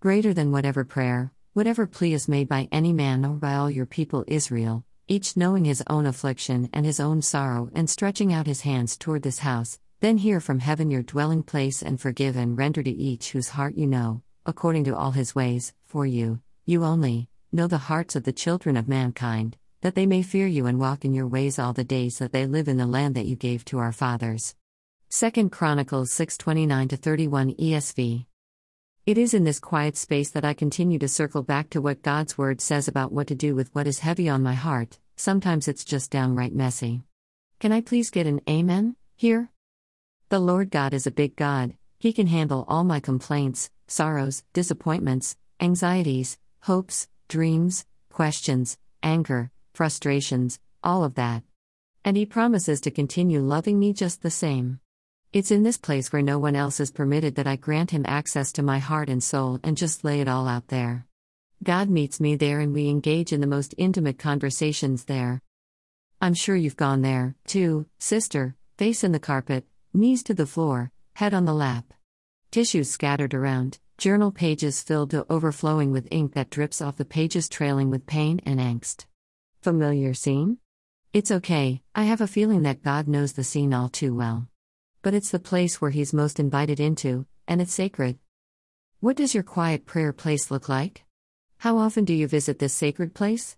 Greater than whatever prayer, whatever plea is made by any man or by all your people Israel, each knowing his own affliction and his own sorrow and stretching out his hands toward this house, then hear from heaven your dwelling place and forgive and render to each whose heart you know, according to all his ways, for you, you only, know the hearts of the children of mankind, that they may fear you and walk in your ways all the days that they live in the land that you gave to our fathers. 2 Chronicles 6:29 31 ESV. It is in this quiet space that I continue to circle back to what God's word says about what to do with what is heavy on my heart. Sometimes it's just downright messy. Can I please get an amen here? The Lord God is a big God. He can handle all my complaints, sorrows, disappointments, anxieties, hopes, dreams, questions, anger, frustrations, all of that. And He promises to continue loving me just the same. It's in this place where no one else is permitted that I grant him access to my heart and soul and just lay it all out there. God meets me there and we engage in the most intimate conversations there. I'm sure you've gone there, too, sister, face in the carpet, knees to the floor, head on the lap. Tissues scattered around, journal pages filled to overflowing with ink that drips off the pages, trailing with pain and angst. Familiar scene? It's okay, I have a feeling that God knows the scene all too well but it's the place where He's most invited into, and it's sacred. What does your quiet prayer place look like? How often do you visit this sacred place?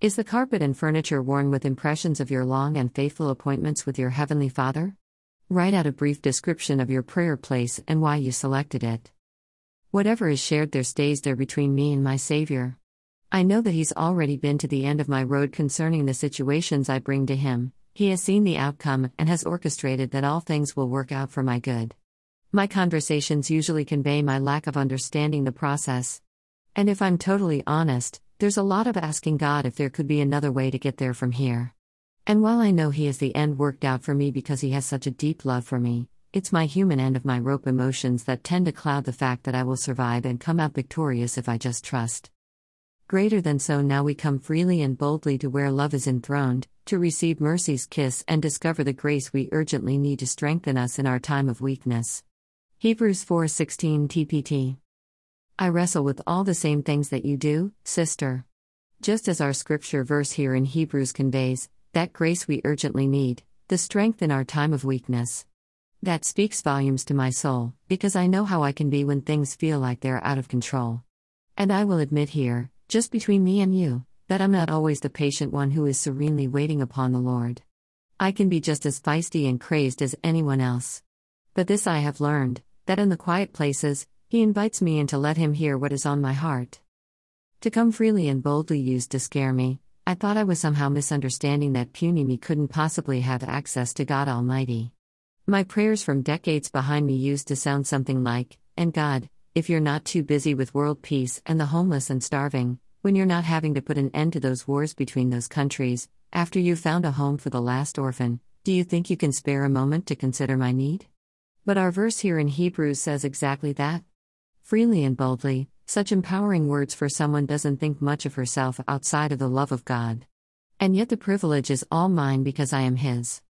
Is the carpet and furniture worn with impressions of your long and faithful appointments with your Heavenly Father? Write out a brief description of your prayer place and why you selected it. Whatever is shared there stays there between me and my Savior. I know that He's already been to the end of my road concerning the situations I bring to Him, he has seen the outcome and has orchestrated that all things will work out for my good. My conversations usually convey my lack of understanding the process. And if I'm totally honest, there's a lot of asking God if there could be another way to get there from here. And while I know He has the end worked out for me because He has such a deep love for me, it's my human end of my rope emotions that tend to cloud the fact that I will survive and come out victorious if I just trust. Greater than so, now we come freely and boldly to where love is enthroned, to receive mercy's kiss and discover the grace we urgently need to strengthen us in our time of weakness. Hebrews 4:16 TPT. I wrestle with all the same things that you do, sister. Just as our scripture verse here in Hebrews conveys, that grace we urgently need, the strength in our time of weakness. That speaks volumes to my soul, because I know how I can be when things feel like they're out of control. And I will admit here, just between me and you, that I'm not always the patient one who is serenely waiting upon the Lord. I can be just as feisty and crazed as anyone else. But this I have learned that in the quiet places, He invites me in to let Him hear what is on my heart. To come freely and boldly used to scare me, I thought I was somehow misunderstanding that puny me couldn't possibly have access to God Almighty. My prayers from decades behind me used to sound something like, And God, if you're not too busy with world peace and the homeless and starving, when you're not having to put an end to those wars between those countries, after you've found a home for the last orphan, do you think you can spare a moment to consider my need? But our verse here in Hebrews says exactly that. Freely and boldly, such empowering words for someone doesn't think much of herself outside of the love of God. And yet the privilege is all mine because I am His.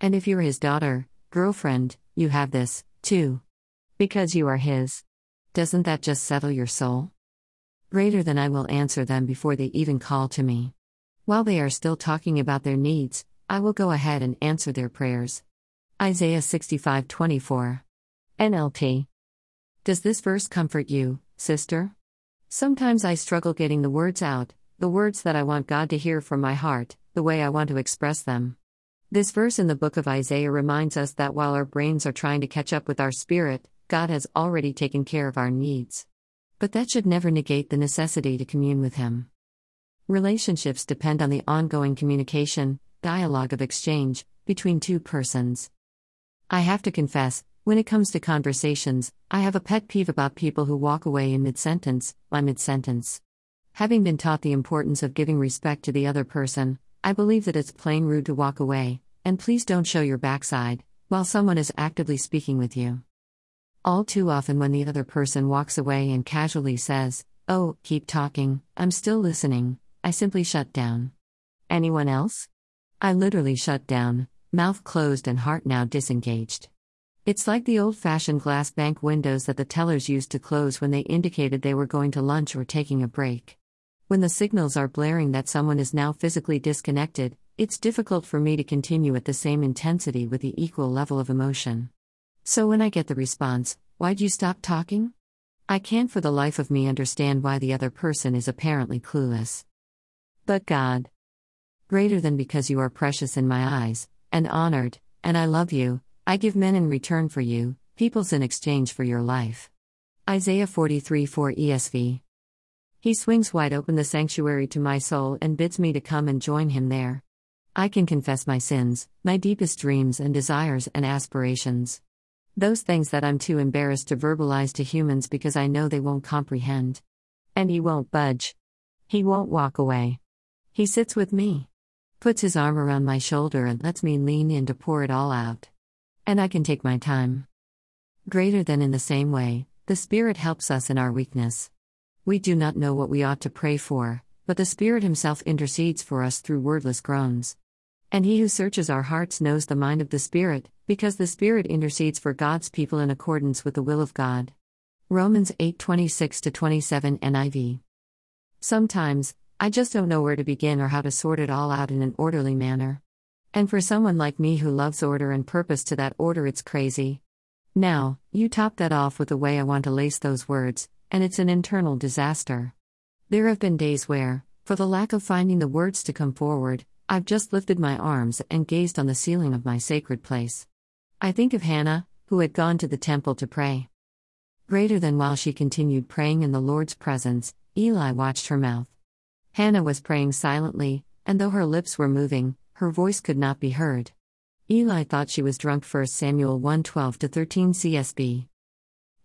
And if you're His daughter, girlfriend, you have this, too. Because you are His. Doesn't that just settle your soul? Greater than I will answer them before they even call to me. While they are still talking about their needs, I will go ahead and answer their prayers. Isaiah 65:24. NLT. Does this verse comfort you, sister? Sometimes I struggle getting the words out, the words that I want God to hear from my heart, the way I want to express them. This verse in the book of Isaiah reminds us that while our brains are trying to catch up with our spirit, God has already taken care of our needs. But that should never negate the necessity to commune with Him. Relationships depend on the ongoing communication, dialogue of exchange, between two persons. I have to confess, when it comes to conversations, I have a pet peeve about people who walk away in mid sentence, by mid sentence. Having been taught the importance of giving respect to the other person, I believe that it's plain rude to walk away, and please don't show your backside, while someone is actively speaking with you. All too often, when the other person walks away and casually says, Oh, keep talking, I'm still listening, I simply shut down. Anyone else? I literally shut down, mouth closed and heart now disengaged. It's like the old fashioned glass bank windows that the tellers used to close when they indicated they were going to lunch or taking a break. When the signals are blaring that someone is now physically disconnected, it's difficult for me to continue at the same intensity with the equal level of emotion. So when I get the response, Why'd you stop talking? I can't for the life of me understand why the other person is apparently clueless. But God. Greater than because you are precious in my eyes, and honored, and I love you, I give men in return for you, peoples in exchange for your life. Isaiah 43 4 ESV. He swings wide open the sanctuary to my soul and bids me to come and join him there. I can confess my sins, my deepest dreams and desires and aspirations. Those things that I'm too embarrassed to verbalize to humans because I know they won't comprehend. And he won't budge. He won't walk away. He sits with me, puts his arm around my shoulder, and lets me lean in to pour it all out. And I can take my time. Greater than in the same way, the Spirit helps us in our weakness. We do not know what we ought to pray for, but the Spirit Himself intercedes for us through wordless groans. And he who searches our hearts knows the mind of the Spirit, because the Spirit intercedes for God's people in accordance with the will of God. Romans 8:26 27 NIV. Sometimes, I just don't know where to begin or how to sort it all out in an orderly manner. And for someone like me who loves order and purpose to that order, it's crazy. Now, you top that off with the way I want to lace those words, and it's an internal disaster. There have been days where, for the lack of finding the words to come forward, I've just lifted my arms and gazed on the ceiling of my sacred place. I think of Hannah, who had gone to the temple to pray. Greater than while she continued praying in the Lord's presence, Eli watched her mouth. Hannah was praying silently, and though her lips were moving, her voice could not be heard. Eli thought she was drunk 1 Samuel 1 12 13 CSB.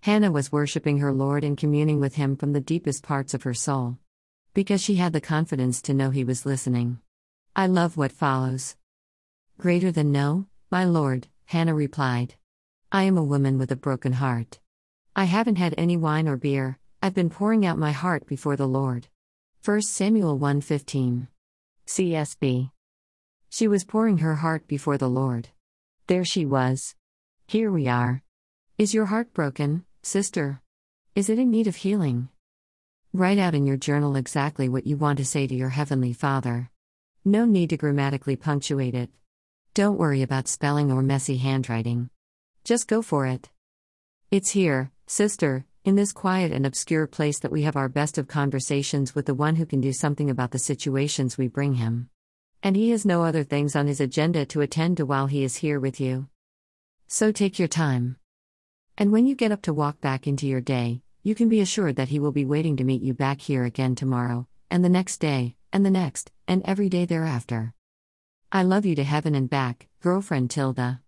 Hannah was worshiping her Lord and communing with him from the deepest parts of her soul. Because she had the confidence to know he was listening. I love what follows. Greater than no, my lord, Hannah replied. I am a woman with a broken heart. I haven't had any wine or beer, I've been pouring out my heart before the Lord. 1 Samuel 1:15. CSB. She was pouring her heart before the Lord. There she was. Here we are. Is your heart broken, sister? Is it in need of healing? Write out in your journal exactly what you want to say to your Heavenly Father. No need to grammatically punctuate it. Don't worry about spelling or messy handwriting. Just go for it. It's here, sister, in this quiet and obscure place that we have our best of conversations with the one who can do something about the situations we bring him. And he has no other things on his agenda to attend to while he is here with you. So take your time. And when you get up to walk back into your day, you can be assured that he will be waiting to meet you back here again tomorrow, and the next day, and the next, and every day thereafter. I love you to heaven and back, girlfriend Tilda.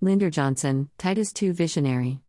Linder Johnson, Titus 2 Visionary.